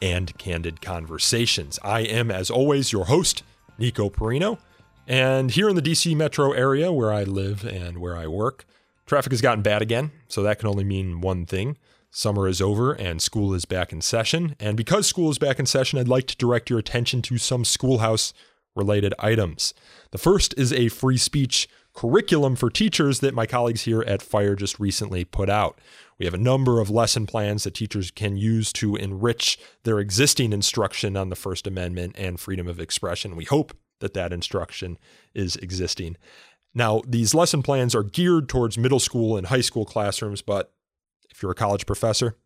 and candid conversations. I am, as always, your host, Nico Perino. And here in the DC metro area where I live and where I work, traffic has gotten bad again, so that can only mean one thing. Summer is over and school is back in session. And because school is back in session, I'd like to direct your attention to some schoolhouse related items. The first is a free speech curriculum for teachers that my colleagues here at FIRE just recently put out. We have a number of lesson plans that teachers can use to enrich their existing instruction on the First Amendment and freedom of expression. We hope that that instruction is existing. Now, these lesson plans are geared towards middle school and high school classrooms, but if you're a college professor,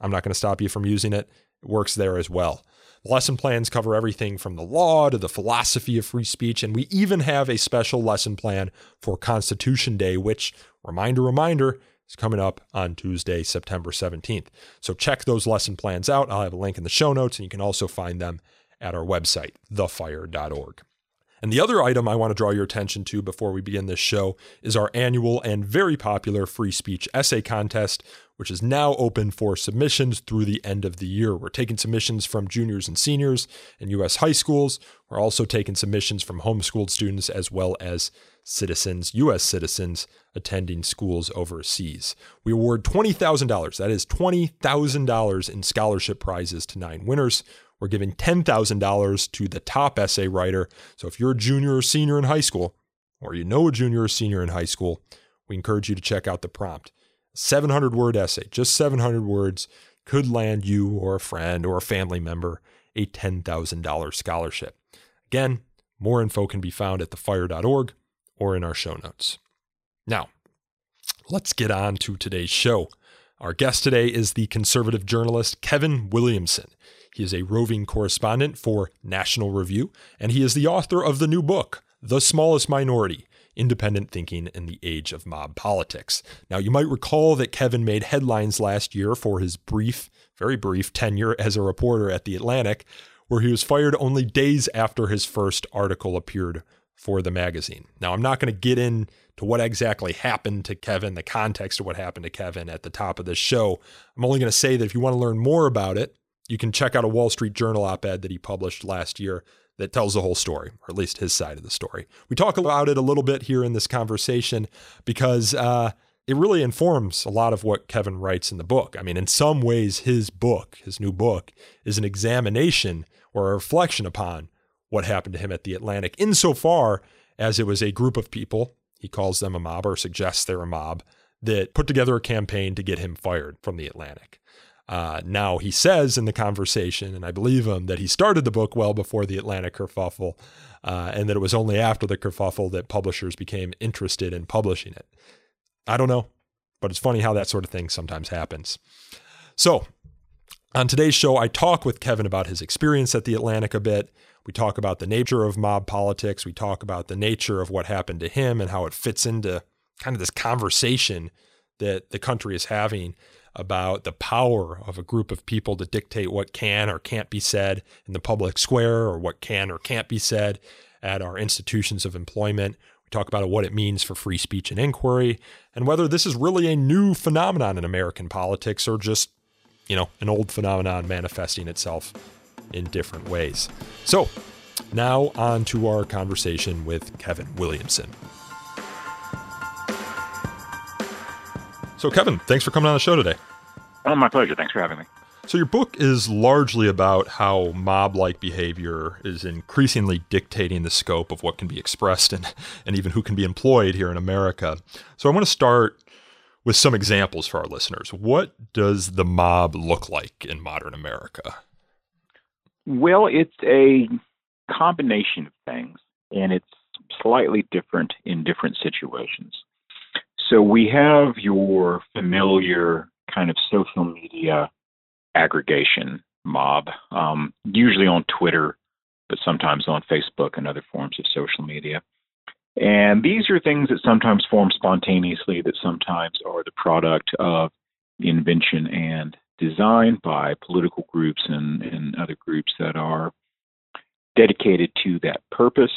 I'm not going to stop you from using it. It works there as well. The lesson plans cover everything from the law to the philosophy of free speech, and we even have a special lesson plan for Constitution Day, which, reminder, reminder, is coming up on Tuesday, September 17th. So check those lesson plans out. I'll have a link in the show notes, and you can also find them at our website, thefire.org. And the other item I want to draw your attention to before we begin this show is our annual and very popular free speech essay contest, which is now open for submissions through the end of the year. We're taking submissions from juniors and seniors in U.S. high schools. We're also taking submissions from homeschooled students as well as citizens, U.S. citizens attending schools overseas. We award $20,000, that is $20,000 in scholarship prizes to nine winners. We're giving $10,000 to the top essay writer. So if you're a junior or senior in high school, or you know a junior or senior in high school, we encourage you to check out the prompt. 700 word essay, just 700 words, could land you or a friend or a family member a $10,000 scholarship. Again, more info can be found at thefire.org or in our show notes. Now, let's get on to today's show. Our guest today is the conservative journalist Kevin Williamson. He is a roving correspondent for National Review, and he is the author of the new book, The Smallest Minority Independent Thinking in the Age of Mob Politics. Now, you might recall that Kevin made headlines last year for his brief, very brief tenure as a reporter at The Atlantic, where he was fired only days after his first article appeared for the magazine. Now, I'm not going to get into what exactly happened to Kevin, the context of what happened to Kevin at the top of this show. I'm only going to say that if you want to learn more about it, you can check out a Wall Street Journal op ed that he published last year that tells the whole story, or at least his side of the story. We talk about it a little bit here in this conversation because uh, it really informs a lot of what Kevin writes in the book. I mean, in some ways, his book, his new book, is an examination or a reflection upon what happened to him at the Atlantic, insofar as it was a group of people, he calls them a mob or suggests they're a mob, that put together a campaign to get him fired from the Atlantic. Uh, now, he says in the conversation, and I believe him, that he started the book well before the Atlantic kerfuffle, uh, and that it was only after the kerfuffle that publishers became interested in publishing it. I don't know, but it's funny how that sort of thing sometimes happens. So, on today's show, I talk with Kevin about his experience at the Atlantic a bit. We talk about the nature of mob politics. We talk about the nature of what happened to him and how it fits into kind of this conversation that the country is having about the power of a group of people to dictate what can or can't be said in the public square or what can or can't be said at our institutions of employment. We talk about what it means for free speech and inquiry and whether this is really a new phenomenon in American politics or just, you know, an old phenomenon manifesting itself in different ways. So, now on to our conversation with Kevin Williamson. So, Kevin, thanks for coming on the show today. Oh, my pleasure. Thanks for having me. So, your book is largely about how mob like behavior is increasingly dictating the scope of what can be expressed and, and even who can be employed here in America. So, I want to start with some examples for our listeners. What does the mob look like in modern America? Well, it's a combination of things, and it's slightly different in different situations. So we have your familiar kind of social media aggregation mob, um, usually on Twitter but sometimes on Facebook and other forms of social media. And these are things that sometimes form spontaneously, that sometimes are the product of invention and design by political groups and, and other groups that are dedicated to that purpose.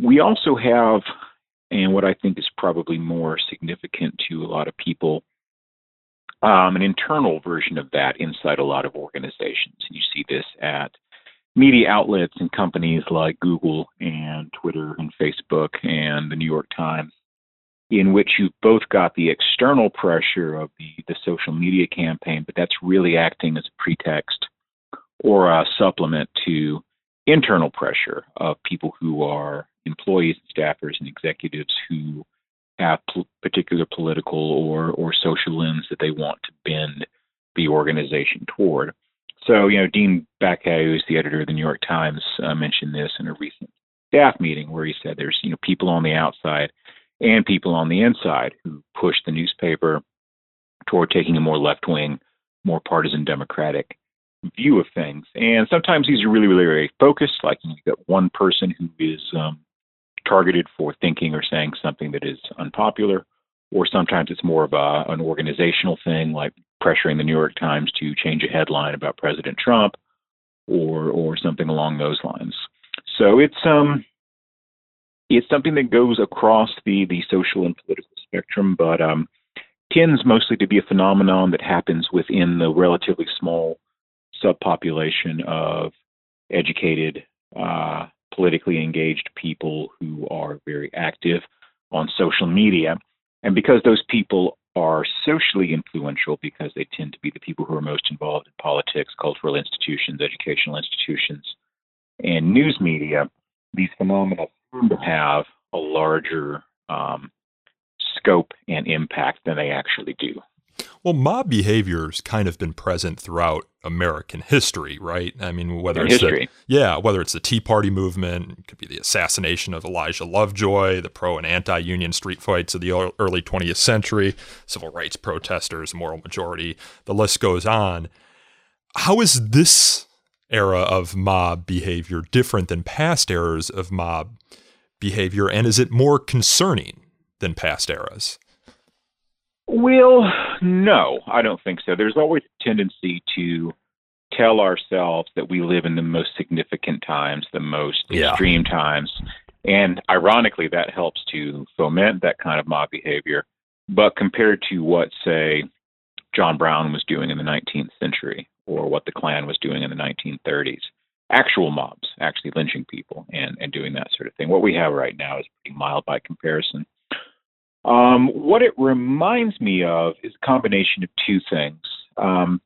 We also have, and what I think is probably more significant to a lot of people, um, an internal version of that inside a lot of organizations. You see this at media outlets and companies like Google and Twitter and Facebook and the New York Times, in which you've both got the external pressure of the, the social media campaign, but that's really acting as a pretext or a supplement to internal pressure of people who are employees, and staffers, and executives who have p- particular political or, or social ends that they want to bend the organization toward. So, you know, Dean Baquet, who's the editor of the New York Times, uh, mentioned this in a recent staff meeting where he said there's, you know, people on the outside and people on the inside who push the newspaper toward taking a more left wing, more partisan democratic view of things. And sometimes these are really, really very focused, like you've got one person who is um, targeted for thinking or saying something that is unpopular, or sometimes it's more of a, an organizational thing, like pressuring the New York Times to change a headline about President Trump, or or something along those lines. So it's um it's something that goes across the the social and political spectrum, but um, tends mostly to be a phenomenon that happens within the relatively small subpopulation of educated, uh, politically engaged people who are very active on social media. And because those people are socially influential, because they tend to be the people who are most involved in politics, cultural institutions, educational institutions, and news media, these phenomena seem to have a larger um, scope and impact than they actually do. Well, mob behavior's kind of been present throughout American history, right? I mean, whether In it's history. the, yeah, whether it's the Tea Party movement, it could be the assassination of Elijah Lovejoy, the pro and anti-union street fights of the early 20th century, civil rights protesters, moral majority, the list goes on. How is this era of mob behavior different than past eras of mob behavior, and is it more concerning than past eras? Well, no, I don't think so. There's always a tendency to tell ourselves that we live in the most significant times, the most Yeah. extreme times. And ironically, that helps to foment that kind of mob behavior. But compared to what, say, John Brown was doing in the 19th century or what the Klan was doing in the 1930s, actual mobs, actually lynching people and, and doing that sort of thing, what we have right now is pretty mild by comparison. Um, what it reminds me of is a combination of two things. Um,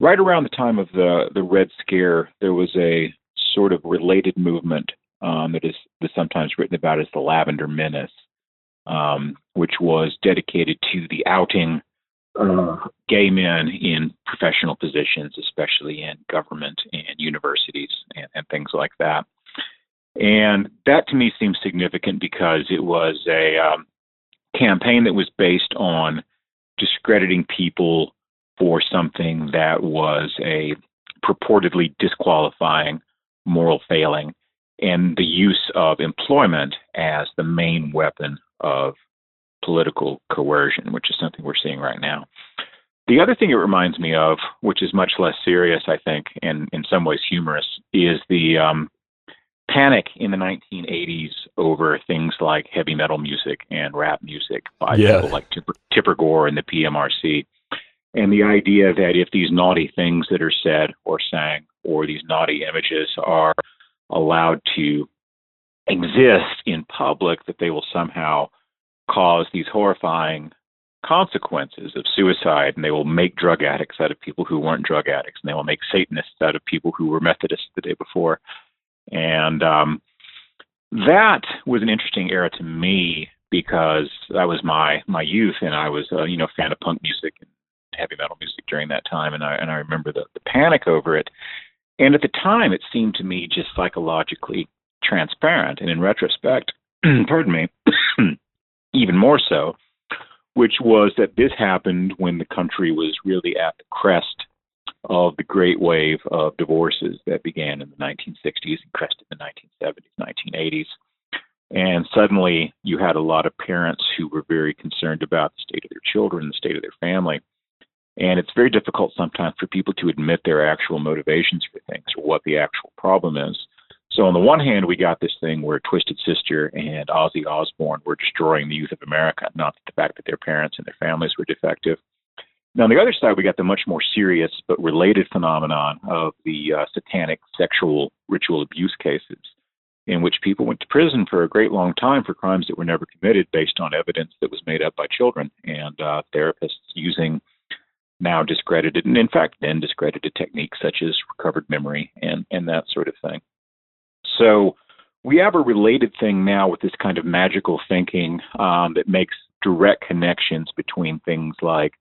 right around the time of the the Red Scare, there was a sort of related movement um, that is, sometimes written about as the Lavender Menace, um, which was dedicated to the outing uh, gay men in professional positions, especially in government and universities and, and things like that. And that to me seems significant because it was a um, campaign that was based on discrediting people for something that was a purportedly disqualifying moral failing and the use of employment as the main weapon of political coercion, which is something we're seeing right now. The other thing it reminds me of, which is much less serious, I think, and in some ways humorous, is the um, panic in the 1980s over things like heavy metal music and rap music by Yeah. people like Tipper, Tipper Gore and the PMRC. And the idea that if these naughty things that are said or sang or these naughty images are allowed to exist in public, that they will somehow cause these horrifying consequences of suicide and they will make drug addicts out of people who weren't drug addicts and they will make satanists out of people who were methodists the day before and um, that was an interesting era to me because that was my my youth and I was uh, you know fan of punk music and heavy metal music during that time. And I and I remember the, the panic over it. And at the time it seemed to me just psychologically transparent. And in retrospect pardon me even more so which was that this happened when the country was really at the crest of the great wave of divorces that began in the 1960s and crested in the 1970s, 1980s. And suddenly you had a lot of parents who were very concerned about the state of their children, the state of their family. And it's very difficult sometimes for people to admit their actual motivations for things or what the actual problem is. So on the one hand, we got this thing where Twisted Sister and Ozzy Osbourne were destroying the youth of America, not the fact that their parents and their families were defective. Now, on the other side, we got the much more serious but related phenomenon of the uh, satanic sexual ritual abuse cases, in which people went to prison for a great long time for crimes that were never committed based on evidence that was made up by children and uh, therapists using now discredited and, in fact, then discredited techniques such as recovered memory and, and that sort of thing. So we have a related thing now with this kind of magical thinking um, that makes direct connections between things like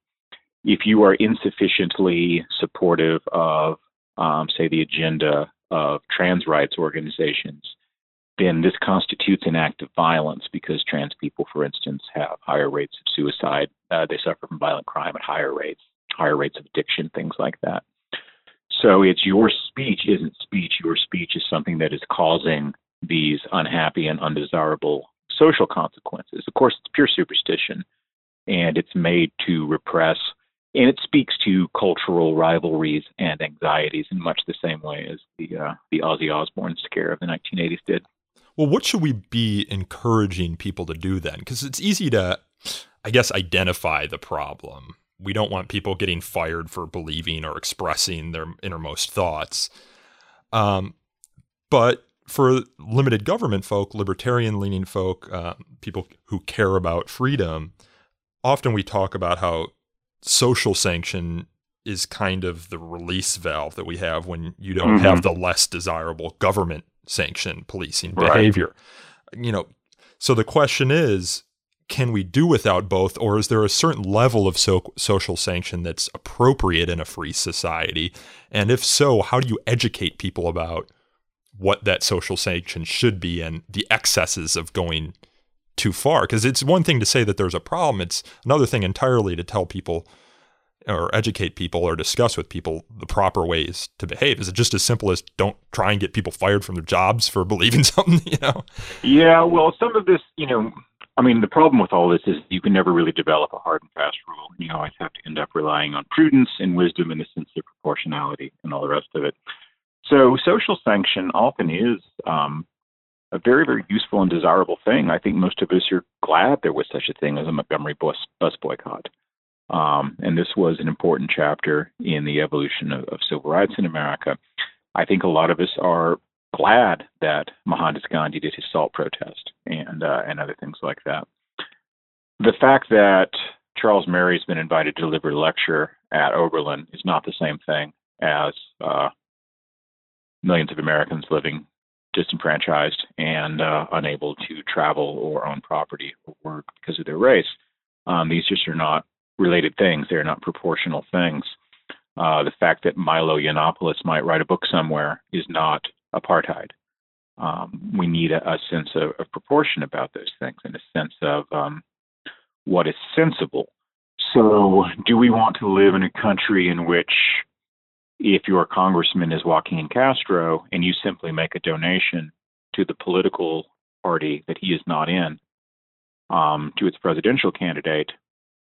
if you are insufficiently supportive of, um, say, the agenda of trans rights organizations, then this constitutes an act of violence because trans people, for instance, have higher rates of suicide. Uh, they suffer from violent crime at higher rates, higher rates of addiction, things like that. So it's your speech isn't speech. Your speech is something that is causing these unhappy and undesirable social consequences. Of course, it's pure superstition, and it's made to repress, and it speaks to cultural rivalries and anxieties in much the same way as the uh, the Ozzy Osbourne scare of the 1980s did. Well, what should we be encouraging people to do then? Because it's easy to, I guess, identify the problem we don't want people getting fired for believing or expressing their innermost thoughts. Um, but for limited government folk, libertarian leaning folk, uh, people who care about freedom, often we talk about how social sanction is kind of the release valve that we have when you don't mm-hmm. have the less desirable government sanction policing behavior. Right. You know, so the question is can we do without both, or is there a certain level of so- social sanction that's appropriate in a free society? And if so, how do you educate people about what that social sanction should be and the excesses of going too far? Because it's one thing to say that there's a problem, it's another thing entirely to tell people or educate people or discuss with people the proper ways to behave? Is it just as simple as don't try and get people fired from their jobs for believing something, you know? Yeah, well, some of this, you know, I mean, the problem with all this is you can never really develop a hard and fast rule. You always have to end up relying on prudence and wisdom and the sense of proportionality and all the rest of it. So, social sanction often is um, a very, very useful and desirable thing. I think most of us are glad there was such a thing as a Montgomery bus, bus boycott. Um, and this was an important chapter in the evolution of, of civil rights in America. I think a lot of us are glad that Mohandas Gandhi did his salt protest and uh, and other things like that. The fact that Charles Murray has been invited to deliver a lecture at Oberlin is not the same thing as uh, millions of Americans living disenfranchised and uh, unable to travel or own property or work because of their race. Um, these just are not related things. They're not proportional things. Uh, the fact that Milo Yiannopoulos might write a book somewhere is not apartheid. Um, we need a, a sense of, of, proportion about those things and a sense of um, what is sensible. So, do we want to live in a country in which, if your congressman is Joaquin Castro and you simply make a donation to the political party that he is not in, um, to its presidential candidate,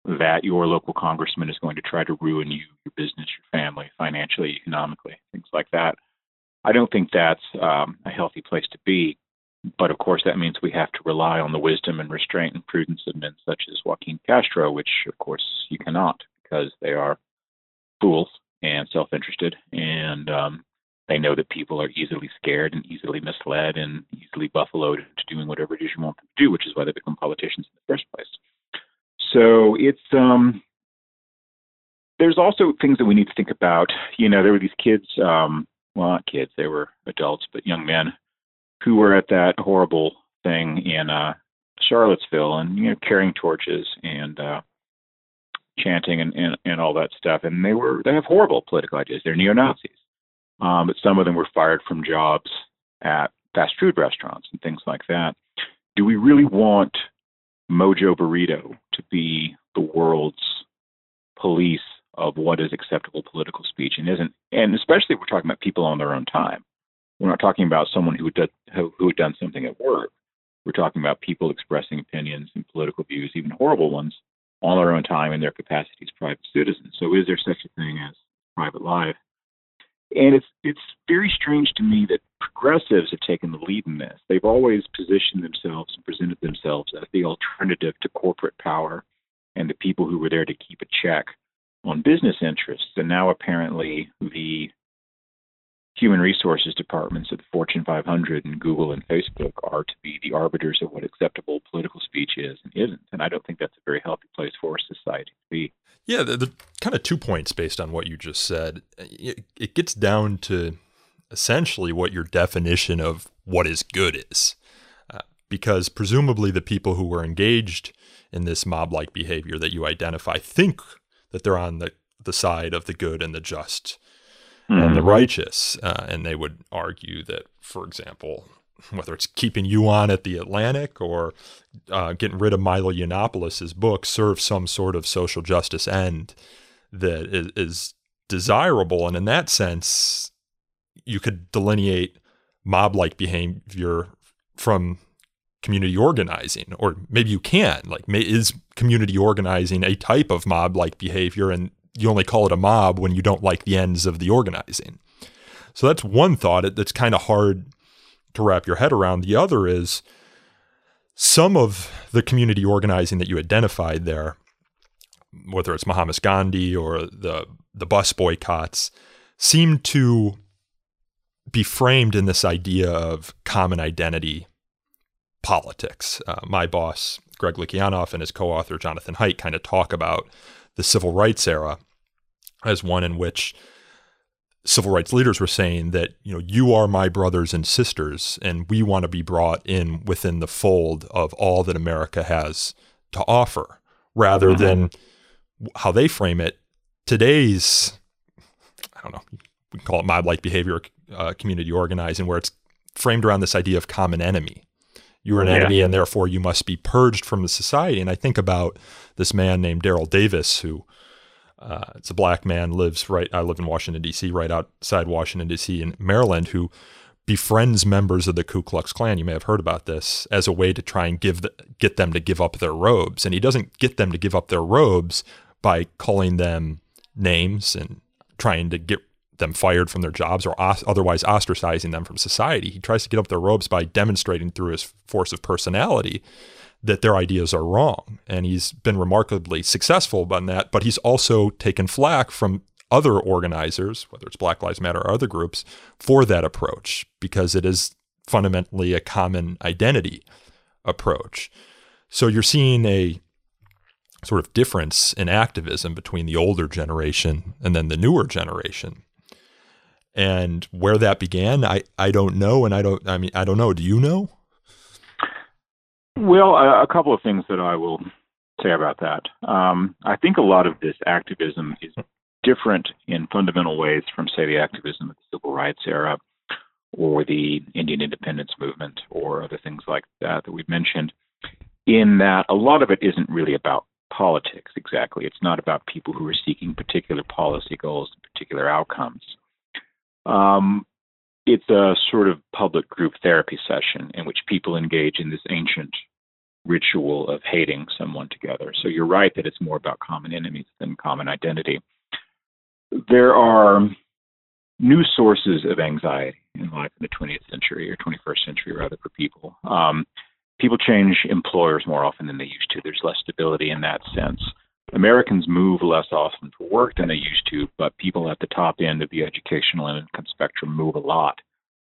that your local congressman is going to try to ruin you, your business, your family, financially, economically, things like that? I don't think that's um, a healthy place to be. But of course, that means we have to rely on the wisdom and restraint and prudence of men such as Joaquin Castro, which of course you cannot because they are fools and self interested. And um, they know that people are easily scared and easily misled and easily buffaloed into doing whatever it is you want them to do, which is why they become politicians in the first place. So it's um, there's also things that we need to think about. You know, there were these kids um, well, not kids, they were adults, but young men who were at that horrible thing in uh, Charlottesville and you know carrying torches and uh, chanting and, and and all that stuff. And they were they have horrible political ideas. They're neo Nazis, um, but some of them were fired from jobs at fast food restaurants and things like that. Do we really want Mojo Burrito to be the world's police of what is acceptable political speech and isn't. And especially if we're talking about people on their own time. We're not talking about someone who had, who had done something at work. We're talking about people expressing opinions and political views, even horrible ones, on their own time in their capacity as private citizens. So, is there such a thing as private life? And it's it's very strange to me that progressives have taken the lead in this. They've always positioned themselves and presented themselves as the alternative to corporate power and the people who were there to keep a check on business interests. And now apparently the human resources departments of the Fortune 500 and Google and Facebook are to be the arbiters of what acceptable political speech is and isn't. And I don't think that's a very healthy place for society to be. Yeah, the, the kind of two points based on what you just said. It, it gets down to essentially what your definition of what is good is. Uh, because presumably the people who were engaged in this mob like behavior that you identify think that they're on the, the side of the good and the just mm-hmm. and the mm-hmm. righteous. Uh, and they would argue that, for example, whether it's keeping you on at the Atlantic or uh, getting rid of Milo Yiannopoulos' book, serves some sort of social justice end that is, is desirable. And in that sense, you could delineate mob like behavior from community organizing, or maybe you can. Like, may, is community organizing a type of mob like behavior? And you only call it a mob when you don't like the ends of the organizing. So that's one thought that's kind of hard to wrap your head around. The other is some of the community organizing that you identified there, whether it's Mahatma Gandhi or the the bus boycotts, seem to be framed in this idea of common identity politics. Uh, my boss, Greg Lukianoff, and his co-author Jonathan Haidt kind of talk about the civil rights era as one in which civil rights leaders were saying that you know you are my brothers and sisters and we want to be brought in within the fold of all that America has to offer rather mm-hmm. than how they frame it today's I don't know we can call it mob like behavior uh, community organizing where it's framed around this idea of common enemy you are an yeah. enemy and therefore you must be purged from the society and I think about this man named Daryl Davis who uh, it's a black man lives right. I live in Washington D.C. right outside Washington D.C. in Maryland who befriends members of the Ku Klux Klan. You may have heard about this as a way to try and give the, get them to give up their robes, and he doesn't get them to give up their robes by calling them names and trying to get them fired from their jobs or os- otherwise ostracizing them from society. He tries to get up their robes by demonstrating through his force of personality that their ideas are wrong. And he's been remarkably successful on that, but he's also taken flack from other organizers, whether it's Black Lives Matter or other groups, for that approach because it is fundamentally a common identity approach. So you're seeing a sort of difference in activism between the older generation and then the newer generation. And where that began, I, I don't know. And I don't, I mean, I don't know. Do you know? Well, a, couple of things that I will say about that. Um, I think a lot of this activism is different in fundamental ways from, say, the activism of the civil rights era or the Indian independence movement or other things like that that we've mentioned, in that a lot of it isn't really about politics exactly. It's not about people who are seeking particular policy goals and particular outcomes. Um, it's a sort of public group therapy session in which people engage in this ancient ritual of hating someone together. So you're right that it's more about common enemies than common identity. There are new sources of anxiety in life in the 20th century or 21st century, rather, for people. Um, people change employers more often than they used to. There's less stability in that sense. Americans move less often for work than they used to, but people at the top end of the educational and income spectrum move a lot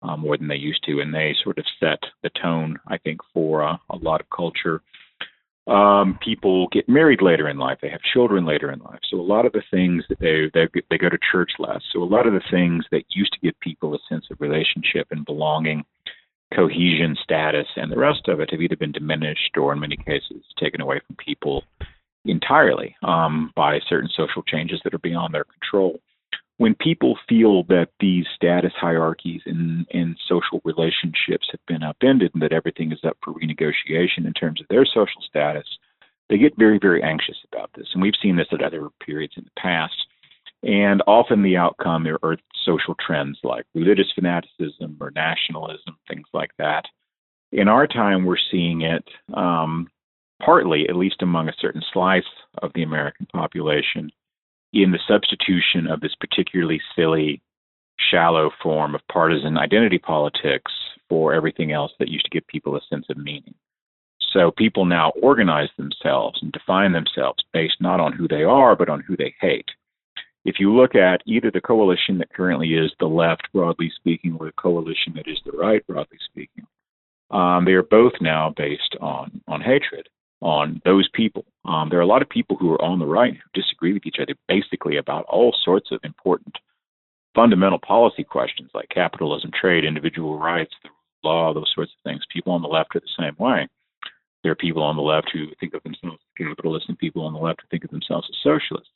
uh, more than they used to, and they sort of set the tone, I think, for uh, a lot of culture. Um, people get married later in life; they have children later in life. So a lot of the things that they they they go to church less. So a lot of the things that used to give people a sense of relationship and belonging, cohesion, status, and the rest of it have either been diminished or, in many cases, taken away from people entirely um, by certain social changes that are beyond their control. When people feel that these status hierarchies and, social relationships have been upended and that everything is up for renegotiation in terms of their social status, they get very, very anxious about this. And we've seen this at other periods in the past. And often the outcome are social trends like religious fanaticism or nationalism, things like that. In our time, we're seeing it um, partly, at least among a certain slice of the American population, in the substitution of this particularly silly, shallow form of partisan identity politics for everything else that used to give people a sense of meaning. So people now organize themselves and define themselves based not on who they are, but on who they hate. If you look at either the coalition that currently is the left, broadly speaking, or the coalition that is the right, broadly speaking, um, they are both now based on on hatred on those people. Um, there are a lot of people who are on the right who disagree with each other basically about all sorts of important fundamental policy questions like capitalism, trade, individual rights, the law, those sorts of things. People on the left are the same way. There are people on the left who think of themselves as capitalists and people on the left who think of themselves as socialists.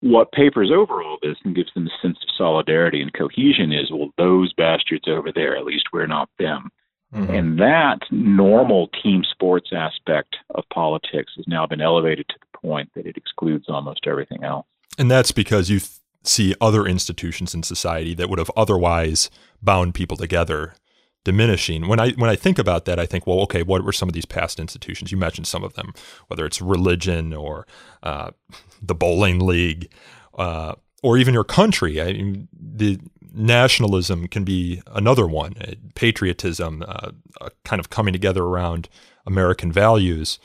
What papers over all this and gives them a sense of solidarity and cohesion is, well, those bastards over there, at least we're not them. Mm-hmm. And that normal team sports aspect of politics has now been elevated to the point that it excludes almost everything else. And that's because you th- see other institutions in society that would have otherwise bound people together diminishing. When I when I think about that, I think, well, okay, what were some of these past institutions? You mentioned some of them, whether it's religion or uh, the bowling league, uh, or even your country. I mean, the nationalism can be another one, uh, patriotism, uh, kind of coming together around American values.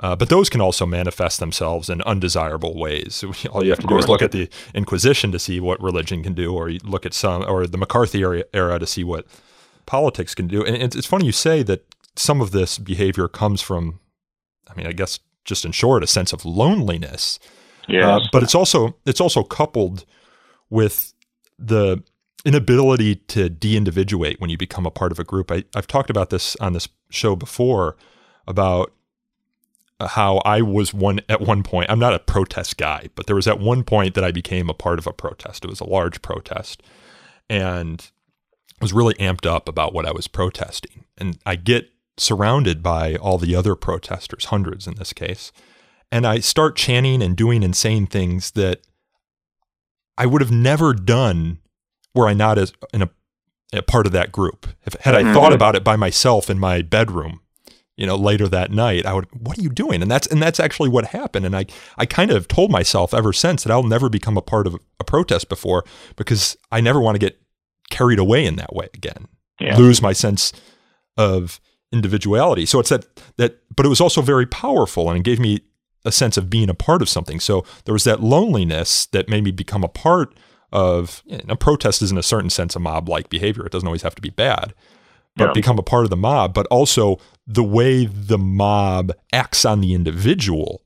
Uh, but those can also manifest themselves in undesirable ways. All you have to do is look at the Inquisition to see what religion can do, or you look at some, or the McCarthy era, era to see what politics can do. And it's, it's funny you say that some of this behavior comes from, I mean, I guess just in short, a sense of loneliness. Yeah. Uh, but it's also it's also coupled with the inability to de-individuate when you become a part of a group. I, I've talked about this on this show before about uh, how I was one at one point. I'm not a protest guy, but there was at one point that I became a part of a protest. It was a large protest, and I was really amped up about what I was protesting. And I get surrounded by all the other protesters, hundreds in this case, and I start chanting and doing insane things that I would have never done were I not as in a, a part of that group. If, had I mm-hmm. thought about it by myself in my bedroom, you know, later that night, I would, what are you doing? And that's and that's actually what happened. And I I kind of told myself ever since that I'll never become a part of a protest before because I never want to get carried away in that way again. Yeah. Lose my sense of individuality. So it's that that but it was also very powerful and it gave me a sense of being a part of something. So there was that loneliness that made me become a part of a protest is in a certain sense a mob like behavior. It doesn't always have to be bad, but yeah. become a part of the mob. But also the way the mob acts on the individual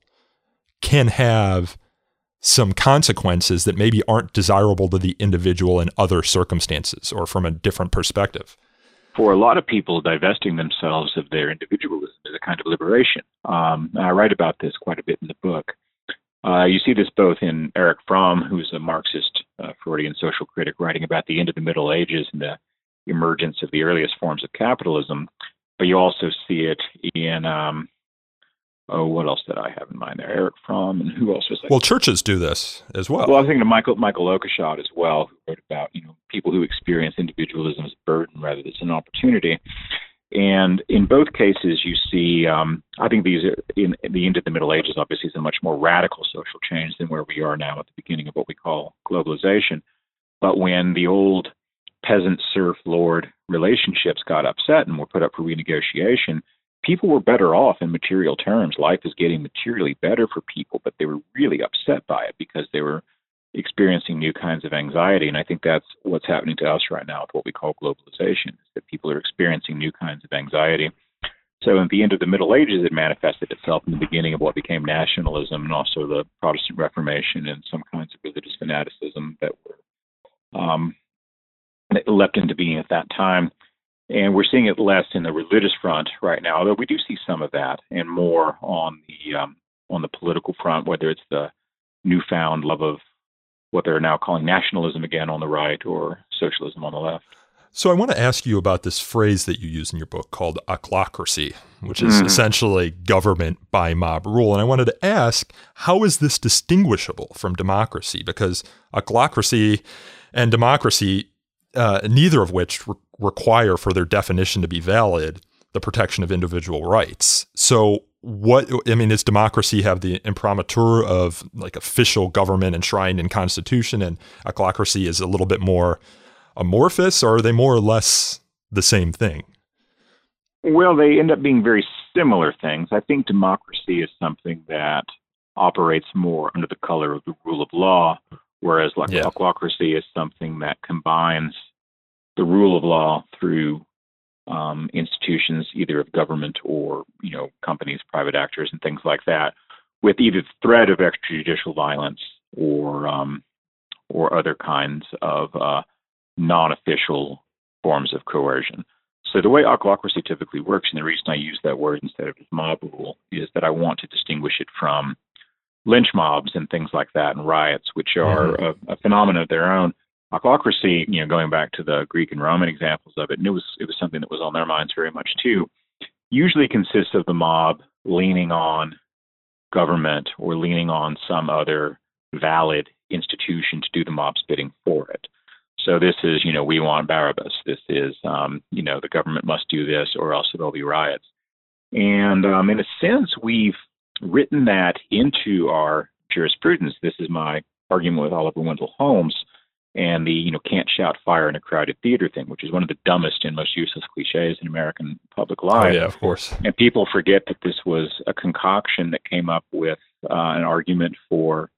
can have some consequences that maybe aren't desirable to the individual in other circumstances or from a different perspective. For a lot of people, divesting themselves of their individualism is a kind of liberation. Um, I write about this quite a bit in the book. Uh, you see this both in Erich Fromm, who's a Marxist uh, Freudian social critic, writing about the end of the Middle Ages and the emergence of the earliest forms of capitalism. But you also see it in, um, oh, what else did I have in mind there? Erich Fromm, and who else was there? Well, churches do this as well. Well, I was thinking of Michael Michael Oakeshott as well, who wrote about you know people who experience individualism as a burden rather than as an opportunity. And in both cases, you see, um, I think these in the end of the Middle Ages, obviously, is a much more radical social change than where we are now at the beginning of what we call globalization. But when the old peasant serf lord relationships got upset and were put up for renegotiation, people were better off in material terms. Life is getting materially better for people, but they were really upset by it because they were experiencing new kinds of anxiety. And I think that's what's happening to us right now with what we call globalization, is that people are experiencing new kinds of anxiety. So at the end of the Middle Ages, it manifested itself in the beginning of what became nationalism and also the Protestant Reformation and some kinds of religious fanaticism that were um, that leapt into being at that time. And we're seeing it less in the religious front right now, although we do see some of that, and more on the um, on the political front, whether it's the newfound love of what they're now calling nationalism again on the right or socialism on the left. So I want to ask you about this phrase that you use in your book called ochlocracy, which is mm. essentially government by mob rule. And I wanted to ask, how is this distinguishable from democracy? Because ochlocracy and democracy, uh, neither of which re- require for their definition to be valid the protection of individual rights. So what I mean is democracy have the imprimatur of like official government enshrined in constitution and ochlocracy is a little bit more amorphous, or are they more or less the same thing? Well, they end up being very similar things. I think democracy is something that operates more under the color of the rule of law, whereas like yeah. ochlocracy is something that combines the rule of law through um, institutions, either of government or you know companies, private actors, and things like that, with either the threat of extrajudicial violence or um, or other kinds of uh, non-official forms of coercion. So the way ochlocracy typically works, and the reason I use that word instead of mob rule, is that I want to distinguish it from lynch mobs and things like that, and riots, which are mm-hmm. a, a phenomenon of their own. Ochlocracy, you know, going back to the Greek and Roman examples of it, and it was it was something that was on their minds very much too. Usually consists of the mob leaning on government or leaning on some other valid institution to do the mob's bidding for it. So this is, you know, we want Barabbas. This is, um, you know, the government must do this or else there'll be riots. And um, in a sense, we've written that into our jurisprudence. This is my argument with Oliver Wendell Holmes and the, you know, can't shout fire in a crowded theater thing, which is one of the dumbest and most useless cliches in American public life. Oh, yeah, of course. And people forget that this was a concoction that came up with uh, an argument for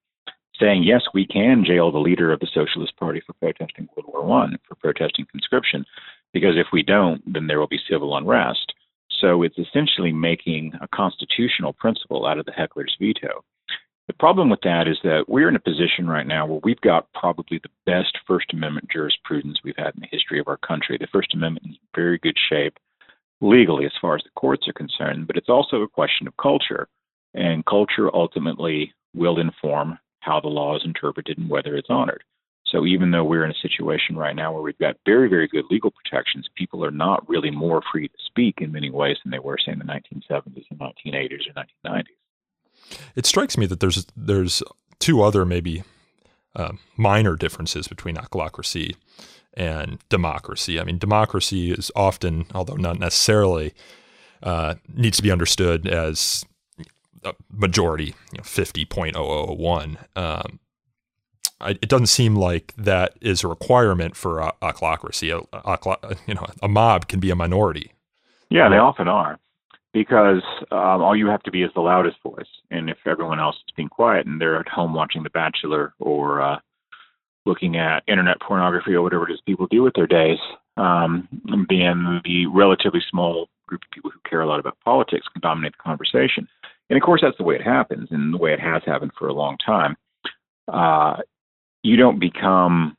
saying, yes, we can jail the leader of the Socialist Party for protesting World War One, for protesting conscription, because if we don't, then there will be civil unrest. So it's essentially making a constitutional principle out of the heckler's veto. The problem with that is that we're in a position right now where we've got probably the best First Amendment jurisprudence we've had in the history of our country. The First Amendment is in very good shape legally as far as the courts are concerned, but it's also a question of culture. And culture ultimately will inform how the law is interpreted and whether it's honored. So even though we're in a situation right now where we've got very, very good legal protections, people are not really more free to speak in many ways than they were, say, in the 1970s and 1980s or 1990s. It strikes me that there's there's two other maybe uh, minor differences between ochlocracy and democracy. I mean, democracy is often, although not necessarily, uh, needs to be understood as a majority, you know, 50.0001. Um, I, it doesn't seem like that is a requirement for uh, ochlocracy. A, a, you know, a mob can be a minority. Yeah, they often are, because um, all you have to be is the loudest voice, and if everyone else is being quiet and they're at home watching The Bachelor or uh, looking at internet pornography or whatever it is people do with their days, um, then the relatively small group of people who care a lot about politics can dominate the conversation. And of course, that's the way it happens, and the way it has happened for a long time. Uh, you don't become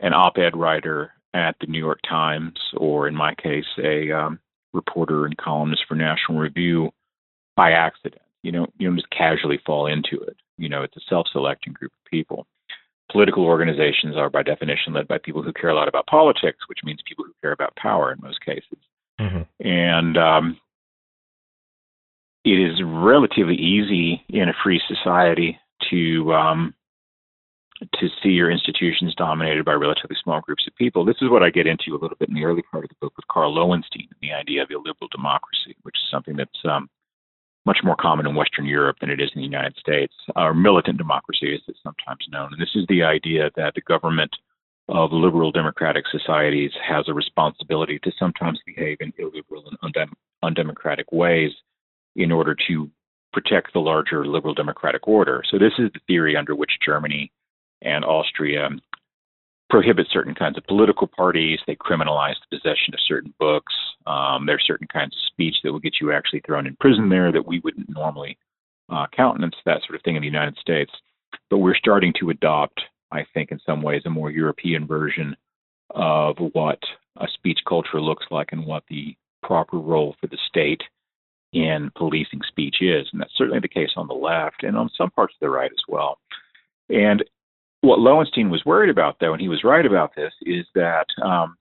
an op-ed writer at the New York Times, or in my case, a um, reporter and columnist for National Review by accident. You don't you don't just casually fall into it. You know, it's a self-selecting group of people. Political organizations are, by definition, led by people who care a lot about politics, which means people who care about power in most cases. Mm-hmm. And um, it is relatively easy in a free society to um, to see your institutions dominated by relatively small groups of people. This is what I get into a little bit in the early part of the book with Karl Loewenstein and the idea of illiberal democracy, which is something that's um, much more common in Western Europe than it is in the United States, or militant democracy, as it's sometimes known. And this is the idea that the government of liberal democratic societies has a responsibility to sometimes behave in illiberal and undem- undemocratic ways in order to protect the larger liberal democratic order. So, this is the theory under which Germany and Austria prohibit certain kinds of political parties. They criminalize the possession of certain books. Um, there are certain kinds of speech that will get you actually thrown in prison there that we wouldn't normally uh, countenance, that sort of thing in the United States. But we're starting to adopt, I think, in some ways, a more European version of what a speech culture looks like and what the proper role for the state in policing speech is. And that's certainly the case on the left and on some parts of the right as well. And what Loewenstein was worried about, though, and he was right about this, is that um,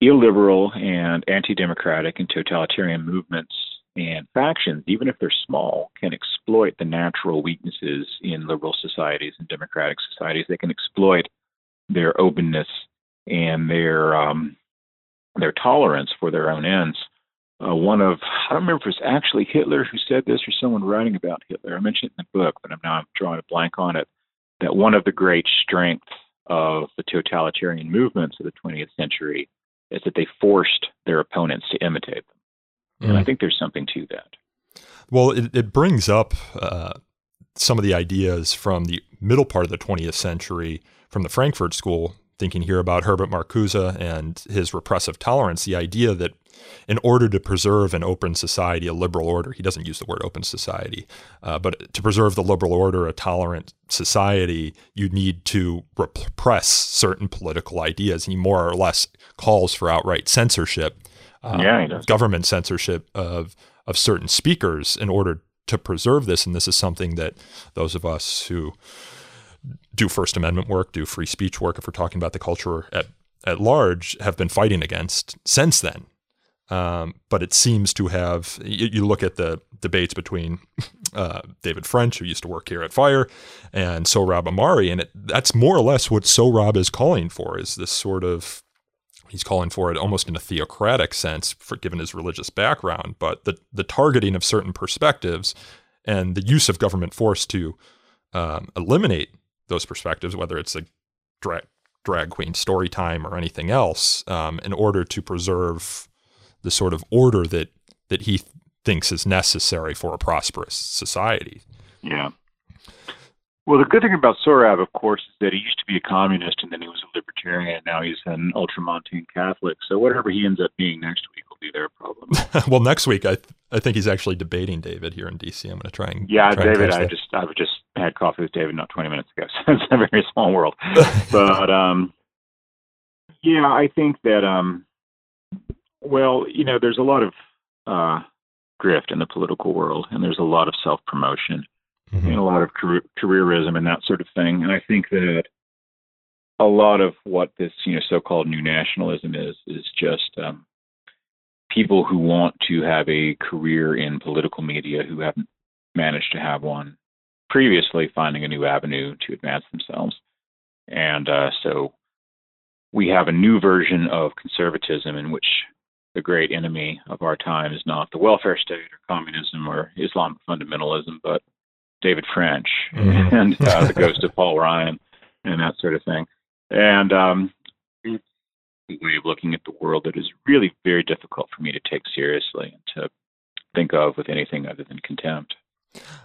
illiberal and anti-democratic and totalitarian movements and factions, even if they're small, can exploit the natural weaknesses in liberal societies and democratic societies. They can exploit their openness and their um, their tolerance for their own ends. Uh, one of I don't remember if it was actually Hitler who said this or someone writing about Hitler. I mentioned it in the book, but I'm now drawing a blank on it. That one of the great strengths of the totalitarian movements of the 20th century is that they forced their opponents to imitate them, mm. and I mm. think there's something to that. Well, it, it brings up uh, some of the ideas from the middle part of the 20th century from the Frankfurt School thinking here about Herbert Marcuse and his repressive tolerance, the idea that in order to preserve an open society, a liberal order, he doesn't use the word open society, uh, but to preserve the liberal order, a tolerant society, you need to repress certain political ideas. He more or less calls for outright censorship, um, yeah, government censorship of of certain speakers in order to preserve this. And this is something that those of us who do First Amendment work, do free speech work, if we're talking about the culture at, at large, have been fighting against since then. Um, but it seems to have, you, you look at the debates between uh, David French, who used to work here at Fire, and Sohrab Ahmari, and it, that's more or less what Sohrab is calling for, is this sort of, he's calling for it almost in a theocratic sense, for, given his religious background, but the, the targeting of certain perspectives and the use of government force to um, eliminate those perspectives, whether it's a drag, drag queen story time or anything else, um, in order to preserve the sort of order that that he th- thinks is necessary for a prosperous society. Yeah. Well, the good thing about Sohrab, of course, is that he used to be a communist and then he was a libertarian. And Now he's an ultramontane Catholic. So whatever he ends up being next week be their problem. well, next week I th- I think he's actually debating David here in DC. I'm going to try and yeah, try David. I just I just had coffee with David not 20 minutes ago, so it's a very small world. but um, yeah, I think that um, well, you know, there's a lot of uh, grift in the political world, and there's a lot of self promotion mm-hmm. and a lot of career- careerism and that sort of thing. And I think that a lot of what this you know so-called new nationalism is is just um, people who want to have a career in political media who haven't managed to have one previously, finding a new avenue to advance themselves. And uh, so we have a new version of conservatism in which the great enemy of our time is not the welfare state or communism or Islamic fundamentalism, but David French mm-hmm. and uh, the ghost of Paul Ryan and that sort of thing. And um, way of looking at the world that is really very difficult for me to take seriously and to think of with anything other than contempt.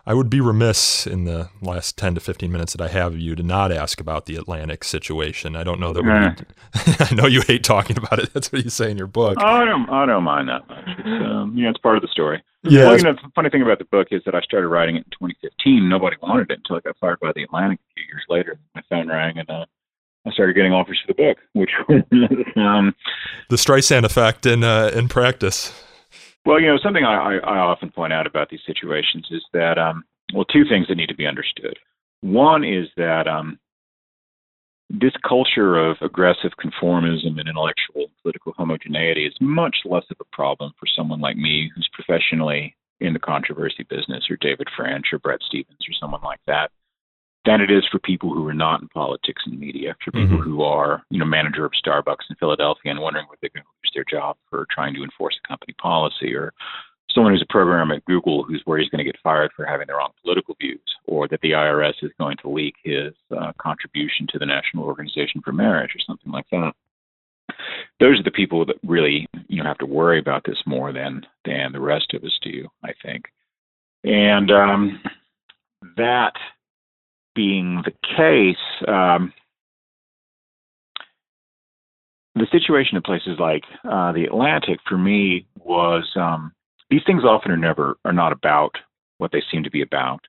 I would be remiss in the last 10 to 15 minutes that I have of you to not ask about the Atlantic situation. I don't know that we I know you hate talking about it. That's what you say in your book. Oh, I don't, I don't mind that much. It's, um, you know, it's part of the story. Yeah. Well, you know, the funny thing about the book is that I started writing it in 2015. Nobody wanted it until I got fired by the Atlantic a few years later. My phone rang and uh, I started getting offers for the book, which um, the Streisand effect in uh, in practice. Well, you know, something I, I often point out about these situations is that, um, well, two things that need to be understood. One is that um, this culture of aggressive conformism and intellectual and political homogeneity is much less of a problem for someone like me who's professionally in the controversy business, or David French, or Bret Stephens, or someone like that than it is for people who are not in politics and media, for people mm-hmm. who are, you know, manager of Starbucks in Philadelphia and wondering what they're going to lose their job for trying to enforce a company policy, or someone who's a programmer at Google who's worried he's going to get fired for having the wrong political views, or that the IRS is going to leak his uh, contribution to the National Organization for Marriage, or something like that. Those are the people that really you know have to worry about this more than than the rest of us do, I think. And um, that being the case, um, the situation in places like uh, the Atlantic for me was um, these things often are never are not about what they seem to be about.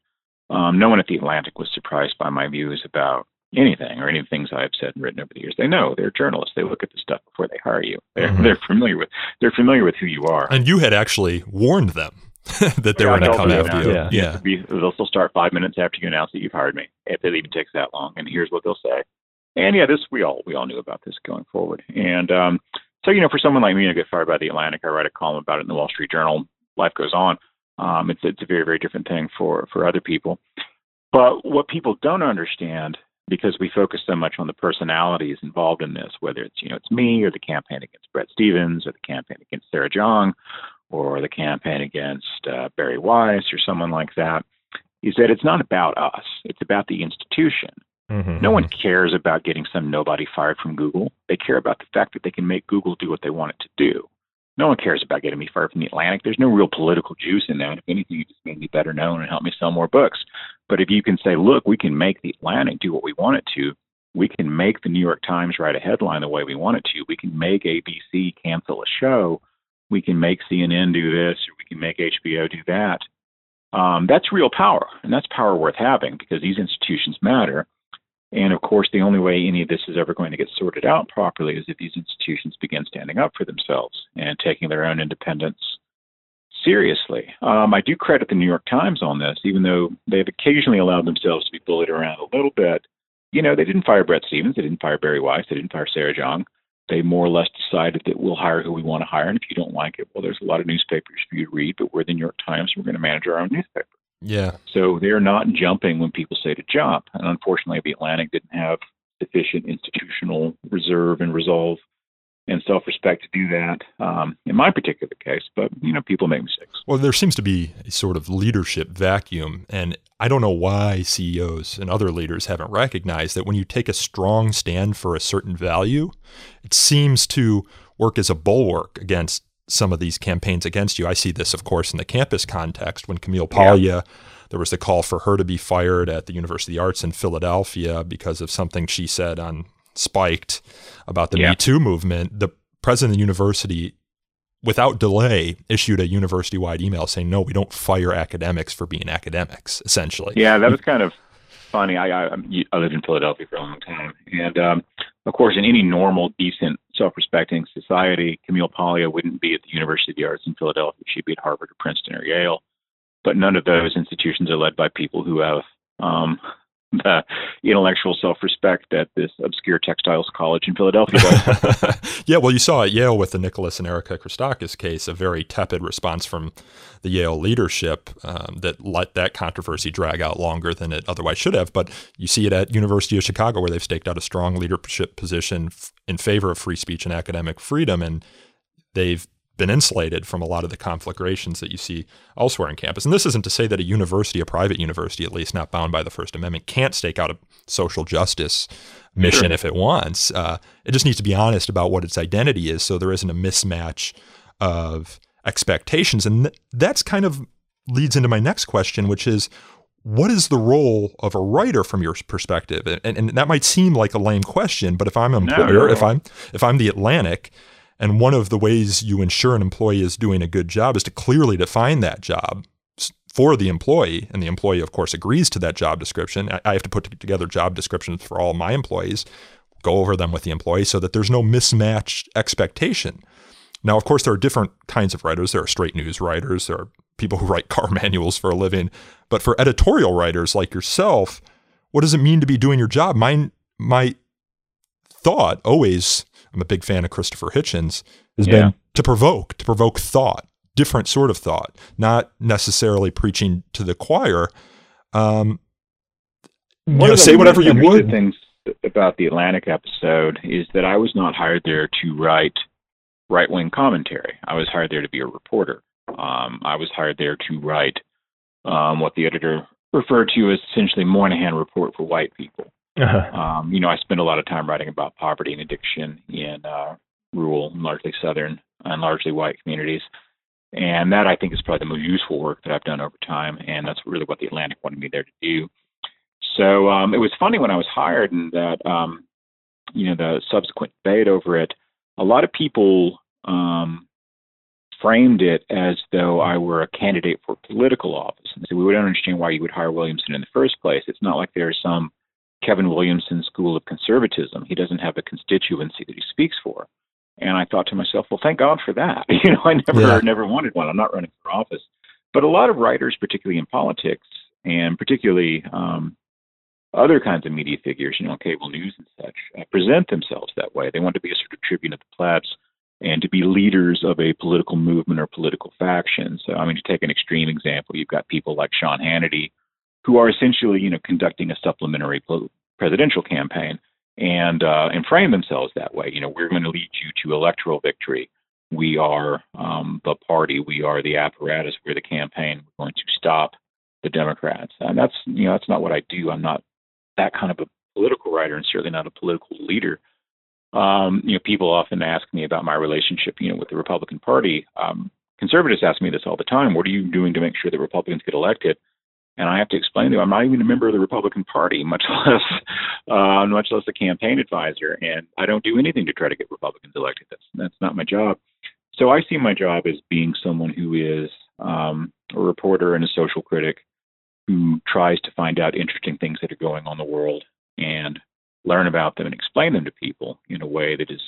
Um, no one at the Atlantic was surprised by my views about anything or any of the things I've said and written over the years. They know they're journalists. They look at the stuff before they hire you. They're mm-hmm. they're familiar with they're familiar with who you are. And you had actually warned them that they yeah, going to come after you. Yeah, yeah. Be, they'll still start five minutes after you announce that you've hired me, if it even takes that long. And here's what they'll say. And yeah, this we all we all knew about this going forward. And um, So, you know, for someone like me to get fired by the Atlantic, I write a column about it in the Wall Street Journal. Life goes on. Um, it's it's a very very different thing for for other people. But what people don't understand, because we focus so much on the personalities involved in this, whether it's you know it's me or the campaign against Bret Stephens or the campaign against Sarah Jeong or the campaign against uh, Bari Weiss or someone like that, is that it's not about us. It's about the institution. Mm-hmm. No one cares about getting some nobody fired from Google. They care about the fact that they can make Google do what they want it to do. No one cares about getting me fired from the Atlantic. There's no real political juice in that. If anything, you just made me better known and help me sell more books. But if you can say, look, we can make the Atlantic do what we want it to, we can make the New York Times write a headline the way we want it to, we can make ABC cancel a show, we can make CNN do this, or we can make HBO do that. Um, that's real power, and that's power worth having because these institutions matter. And of course, the only way any of this is ever going to get sorted out properly is if these institutions begin standing up for themselves and taking their own independence seriously. Um, I do credit the New York Times on this, even though they've occasionally allowed themselves to be bullied around a little bit. You know, they didn't fire Bret Stephens, they didn't fire Bari Weiss, they didn't fire Sarah Jeong. They more or less decided that we'll hire who we want to hire, and if you don't like it, well, there's a lot of newspapers for you to read, but we're the New York Times, we're going to manage our own newspaper. Yeah. So they're not jumping when people say to jump. And unfortunately, the Atlantic didn't have sufficient institutional reserve and resolve and self-respect to do that um, in my particular case. But you know, people make mistakes. Well, there seems to be a sort of leadership vacuum, and I don't know why CEOs and other leaders haven't recognized that when you take a strong stand for a certain value, it seems to work as a bulwark against some of these campaigns against you. I see this, of course, in the campus context when Camille Paglia, yeah. there was the call for her to be fired at the University of the Arts in Philadelphia because of something she said on Spiked about the yeah. Me Too movement. The president of the university, without delay, issued a university wide email saying, no, we don't fire academics for being academics, essentially. Yeah, that was kind of funny. I, I, I lived in Philadelphia for a long time. And um, of course, in any normal, decent self-respecting society, Camille Paglia wouldn't be at the University of the Arts in Philadelphia. She'd be at Harvard or Princeton or Yale. But none of those institutions are led by people who have um, the intellectual self-respect that this obscure textiles college in Philadelphia yeah, well, you saw at Yale with the Nicholas and Erica Christakis case a very tepid response from the Yale leadership um, that let that controversy drag out longer than it otherwise should have. But you see it at University of Chicago where they've staked out a strong leadership position f- in favor of free speech and academic freedom, and they've been insulated from a lot of the conflagrations that you see elsewhere on campus. And this isn't to say that a university, a private university at least, not bound by the First Amendment, can't stake out a social justice mission sure. if it wants. Uh, it just needs to be honest about what its identity is so there isn't a mismatch of expectations. And th- that's kind of leads into my next question, which is what is the role of a writer from your perspective? And, and that might seem like a lame question, but if I'm an employer, no, if I'm if I'm the Atlantic, and one of the ways you ensure an employee is doing a good job is to clearly define that job for the employee. And the employee, of course, agrees to that job description. I have to put together job descriptions for all my employees, go over them with the employee so that there's no mismatched expectation. Now, of course, there are different kinds of writers. There are straight news writers, there are people who write car manuals for a living. But for editorial writers like yourself, what does it mean to be doing your job? My, my thought always I'm a big fan of Christopher Hitchens, has yeah. been to provoke, to provoke thought, different sort of thought, not necessarily preaching to the choir. Um, you know, say whatever you would. Things about the Atlantic episode is that I was not hired there to write right wing commentary. I was hired there to be a reporter. Um, I was hired there to write um, what the editor referred to as essentially Moynihan report for white people. Uh-huh. Um, you know, I spend a lot of time writing about poverty and addiction in uh, rural, largely southern, and largely white communities. And that I think is probably the most useful work that I've done over time, and that's really what the Atlantic wanted me there to do. So um, it was funny when I was hired, and that um, you know the subsequent debate over it. A lot of people um, framed it as though I were a candidate for political office, and so we would understand why you would hire Williamson in the first place. It's not like there's some Kevin Williamson School of Conservatism. He doesn't have a constituency that he speaks for. And I thought to myself, well, thank God for that. You know, I never yeah. never wanted one. I'm not running for office. But a lot of writers, particularly in politics, and particularly um, other kinds of media figures, you know, cable news and such, uh, present themselves that way. They want to be a sort of tribune of the plebs. and to be leaders of a political movement or political faction. So, I mean, to take an extreme example, you've got people like Sean Hannity, who are essentially, you know, conducting a supplementary presidential campaign and uh, and frame themselves that way. You know, we're going to lead you to electoral victory. We are um, the party. We are the apparatus. We're the campaign. We're going to stop the Democrats. And that's you know that's not what I do. I'm not that kind of a political writer, and certainly not a political leader. Um, you know, people often ask me about my relationship, you know, with the Republican Party. Um, conservatives ask me this all the time. What are you doing to make sure that Republicans get elected? And I have to explain to them, I'm not even a member of the Republican Party, much less, uh, much less a campaign advisor, and I don't do anything to try to get Republicans elected. That's that's not my job. So I see my job as being someone who is um, a reporter and a social critic who tries to find out interesting things that are going on in the world and learn about them and explain them to people in a way that is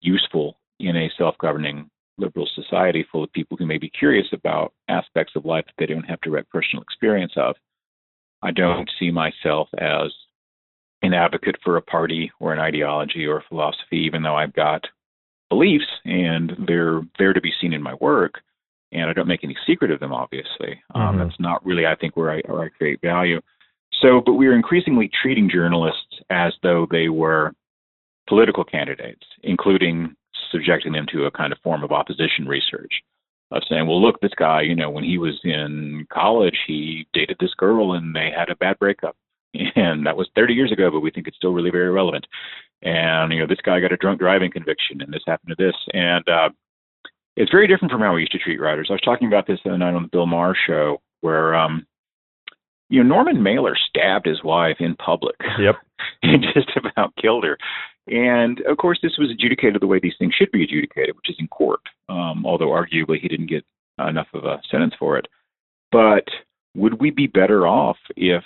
useful in a self-governing liberal society full of people who may be curious about aspects of life that they don't have direct personal experience of. I don't see myself as an advocate for a party or an ideology or a philosophy, even though I've got beliefs and they're there to be seen in my work. And I don't make any secret of them, obviously. Um, mm-hmm. Um, that's not really, I think, where I, where I create value. So, but we are increasingly treating journalists as though they were political candidates, including subjecting them to a kind of form of opposition research of saying, well, look, this guy, you know, when he was in college, he dated this girl and they had a bad breakup. And that was 30 years ago, but we think it's still really very relevant. And, you know, this guy got a drunk driving conviction and this happened to this. And uh, it's very different from how we used to treat writers. I was talking about this the other night on the Bill Maher show where, um, you know, Norman Mailer stabbed his wife in public. Yep. and just about killed her. And of course, this was adjudicated the way these things should be adjudicated, which is in court, um, although arguably he didn't get enough of a sentence for it. But would we be better off if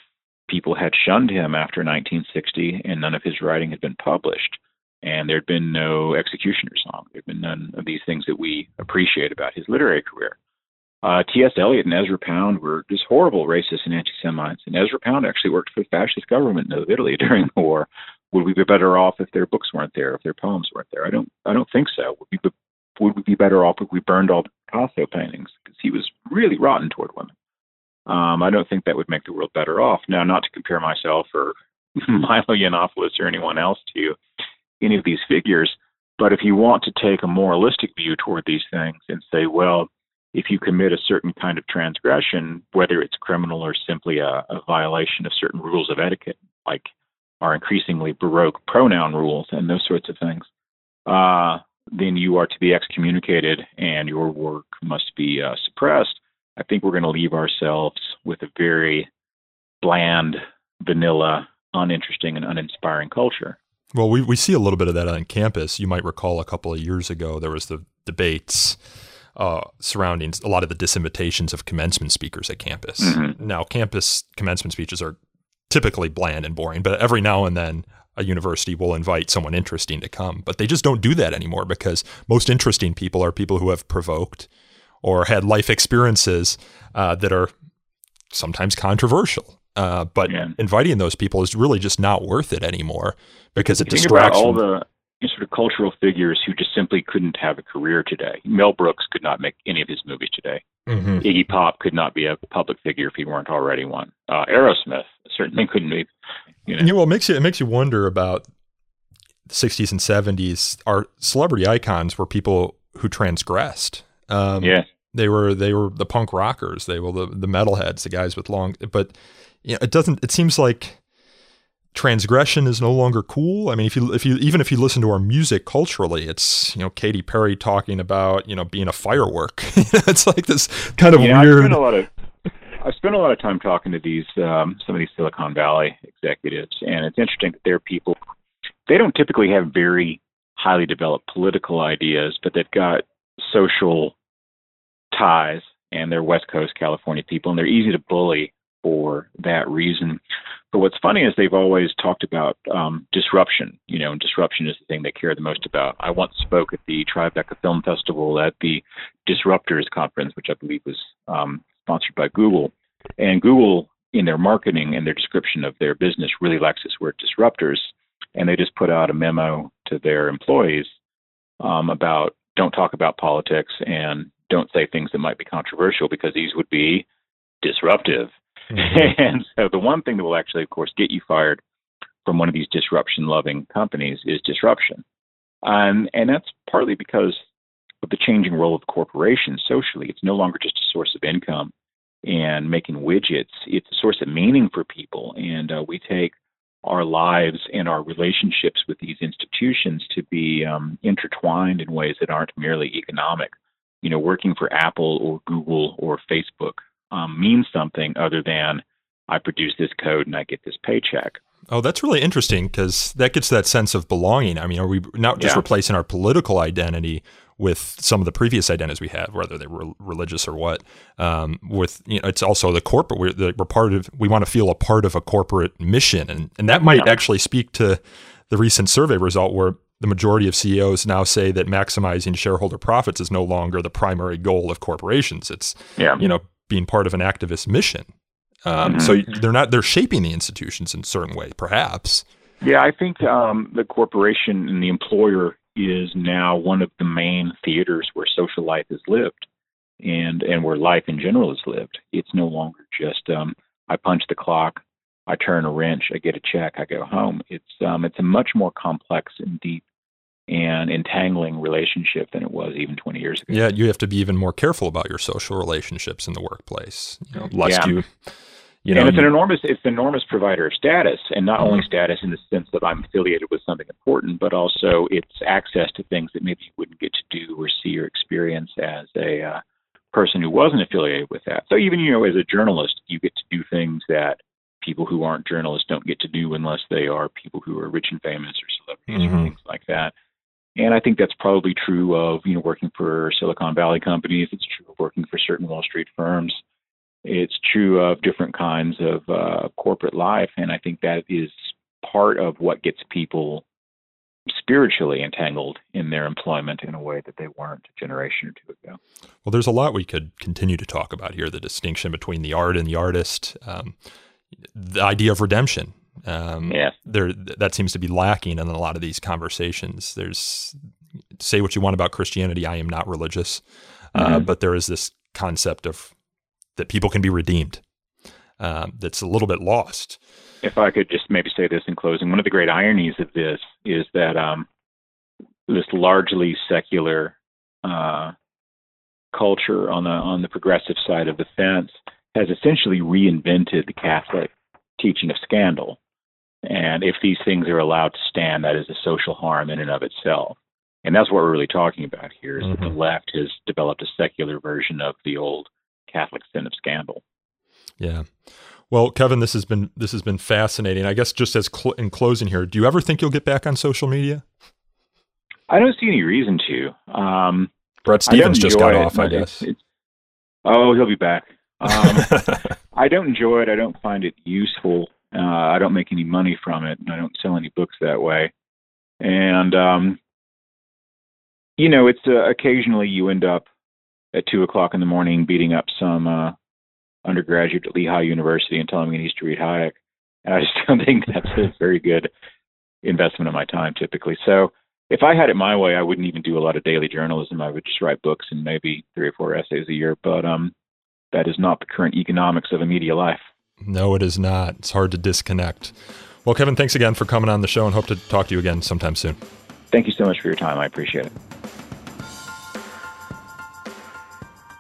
people had shunned him after 1960 and none of his writing had been published? And there'd been no executioner song. There'd been none of these things that we appreciate about his literary career. Uh, T.S. Eliot and Ezra Pound were just horrible racists and anti-Semites. And Ezra Pound actually worked for the fascist government of Italy during the war would we be better off if their books weren't there, if their poems weren't there? I don't. I don't think so. Would we be, would we be better off if we burned all Picasso paintings because he was really rotten toward women? Um, I don't think that would make the world better off. Now, not to compare myself or Milo Yiannopoulos or anyone else to any of these figures, but if you want to take a moralistic view toward these things and say, well, if you commit a certain kind of transgression, whether it's criminal or simply a, a violation of certain rules of etiquette, like are increasingly baroque pronoun rules and those sorts of things, uh, then you are to be excommunicated and your work must be uh, suppressed. I think we're going to leave ourselves with a very bland, vanilla, uninteresting, and uninspiring culture. Well, we, we see a little bit of that on campus. You might recall a couple of years ago there was the debates uh, surrounding a lot of the disinvitations of commencement speakers at campus. Mm-hmm. Now, campus commencement speeches are typically bland and boring, but every now and then a university will invite someone interesting to come. But they just don't do that anymore because most interesting people are people who have provoked or had life experiences uh, that are sometimes controversial. Uh, but yeah. inviting those people is really just not worth it anymore because it distracts. all the sort of cultural figures who just simply couldn't have a career today. Mel Brooks could not make any of his movies today. Mm-hmm. Iggy Pop could not be a public figure if he weren't already one. Uh, Aerosmith certainly couldn't be. You know. Yeah, well, it makes you it makes you wonder about the '60s and '70s. Our celebrity icons were people who transgressed. Um, yeah, they were they were the punk rockers. They were the the metalheads, the guys with long. But you know, it doesn't. It seems like transgression is no longer cool. I mean, if you if you even if you listen to our music culturally, it's you know Katy Perry talking about you know being a firework. it's like this kind of yeah, weird. I spent a lot of I spent a lot of time talking to these um, some of these Silicon Valley executives, and it's interesting that they're people. They don't typically have very highly developed political ideas, but they've got social ties, and they're West Coast California people, and they're easy to bully for that reason. But what's funny is they've always talked about um, disruption, you know, and disruption is the thing they care the most about. I once spoke at the Tribeca Film Festival at the Disruptors Conference, which I believe was um, sponsored by Google. And Google, in their marketing and their description of their business, really likes this word disruptors. And they just put out a memo to their employees um, about don't talk about politics and don't say things that might be controversial because these would be disruptive. Mm-hmm. and so the one thing that will actually, of course, get you fired from one of these disruption loving companies is disruption. Um, and that's partly because of the changing role of corporations socially. It's no longer just a source of income and making widgets, it's a source of meaning for people. And uh, we take our lives and our relationships with these institutions to be um, intertwined in ways that aren't merely economic. You know, working for Apple or Google or Facebook um, means something other than I produce this code and I get this paycheck. Oh, that's really interesting because that gets that sense of belonging. I mean, are we not just yeah. replacing our political identity with some of the previous identities we have, whether they were religious or what? Um, with you know, it's also the corporate. We're, the, we're part of. We want to feel a part of a corporate mission, and and that might yeah. actually speak to the recent survey result where the majority of CEOs now say that maximizing shareholder profits is no longer the primary goal of corporations. It's yeah. you know being part of an activist mission. Um, mm-hmm. So they're not they're shaping the institutions in a certain way, perhaps. Yeah, I think um, the corporation and the employer is now one of the main theaters where social life is lived, and and where life in general is lived. It's no longer just um, I punch the clock, I turn a wrench, I get a check, I go home. It's um, it's a much more complex and deep and entangling relationship than it was even 20 years ago. Yeah, you have to be even more careful about your social relationships in the workplace. You know, lest yeah. you you know, and it's an enormous it's an enormous provider of status, and not only mm-hmm. status in the sense that I'm affiliated with something important, but also it's access to things that maybe you wouldn't get to do or see or experience as a uh, person who wasn't affiliated with that. So even you know, as a journalist, you get to do things that people who aren't journalists don't get to do unless they are people who are rich and famous or celebrities mm-hmm. or things like that. And I think that's probably true of you know working for Silicon Valley companies. It's true of working for certain Wall Street firms. It's true of different kinds of uh, corporate life, and I think that is part of what gets people spiritually entangled in their employment in a way that they weren't a generation or two ago. Well, there's a lot we could continue to talk about here the distinction between the art and the artist, um, the idea of redemption. Um, yeah. there, that seems to be lacking in a lot of these conversations. There's say what you want about Christianity. I am not religious, uh, mm-hmm. but there is this concept of that people can be redeemed. Um, that's a little bit lost. If I could just maybe say this in closing, one of the great ironies of this is that um, this largely secular uh, culture on the on the progressive side of the fence has essentially reinvented the Catholic teaching of scandal. And if these things are allowed to stand, that is a social harm in and of itself. And that's what we're really talking about here: is mm-hmm. that the mm-hmm. left has developed a secular version of the old Catholic sin of scandal. Yeah. Well, Kevin, this has been this has been fascinating. I guess just as cl- in closing here, do you ever think you'll get back on social media? I don't see any reason to. Um, Bret Stephens just got it, off, I guess. It's, oh, he'll be back. Um, I don't enjoy it. I don't find it useful. Uh, I don't make any money from it. And I don't sell any books that way. And um, you know, it's uh, occasionally you end up at two o'clock in the morning beating up some uh, undergraduate at Lehigh University and telling him he needs to read Hayek. And I just don't think that's a very good investment of my time typically. So if I had it my way, I wouldn't even do a lot of daily journalism. I would just write books and maybe three or four essays a year. But um, that is not the current economics of a media life. No, it is not. It's hard to disconnect. Well, Kevin, thanks again for coming on the show and hope to talk to you again sometime soon. Thank you so much for your time. I appreciate it.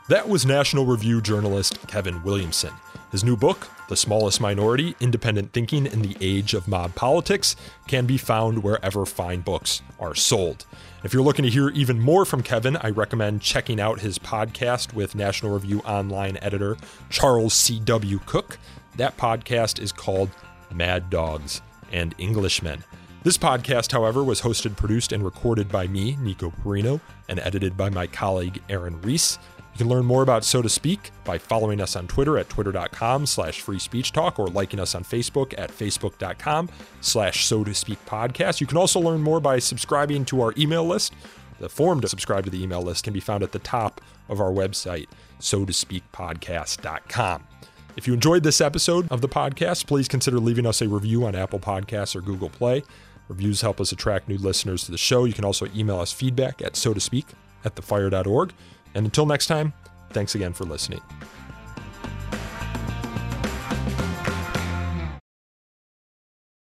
That was National Review journalist Kevin Williamson. His new book, The Smallest Minority Independent Thinking in the Age of Mob Politics, can be found wherever fine books are sold. If you're looking to hear even more from Kevin, I recommend checking out his podcast with National Review online editor Charles C.W. Cooke. That podcast is called Mad Dogs and Englishmen. This podcast, however, was hosted, produced, and recorded by me, Nico Perino, and edited by my colleague Aaron Reese. You can learn more about So to Speak by following us on Twitter at twitter.com slash free speech talk or liking us on Facebook at facebook.com slash so to speak podcast. You can also learn more by subscribing to our email list. The form to subscribe to the email list can be found at the top of our website, so to speak podcast.com. If you enjoyed this episode of the podcast, please consider leaving us a review on Apple Podcasts or Google Play. Reviews help us attract new listeners to the show. You can also email us feedback at so to speak at thefire.org. And until next time, thanks again for listening.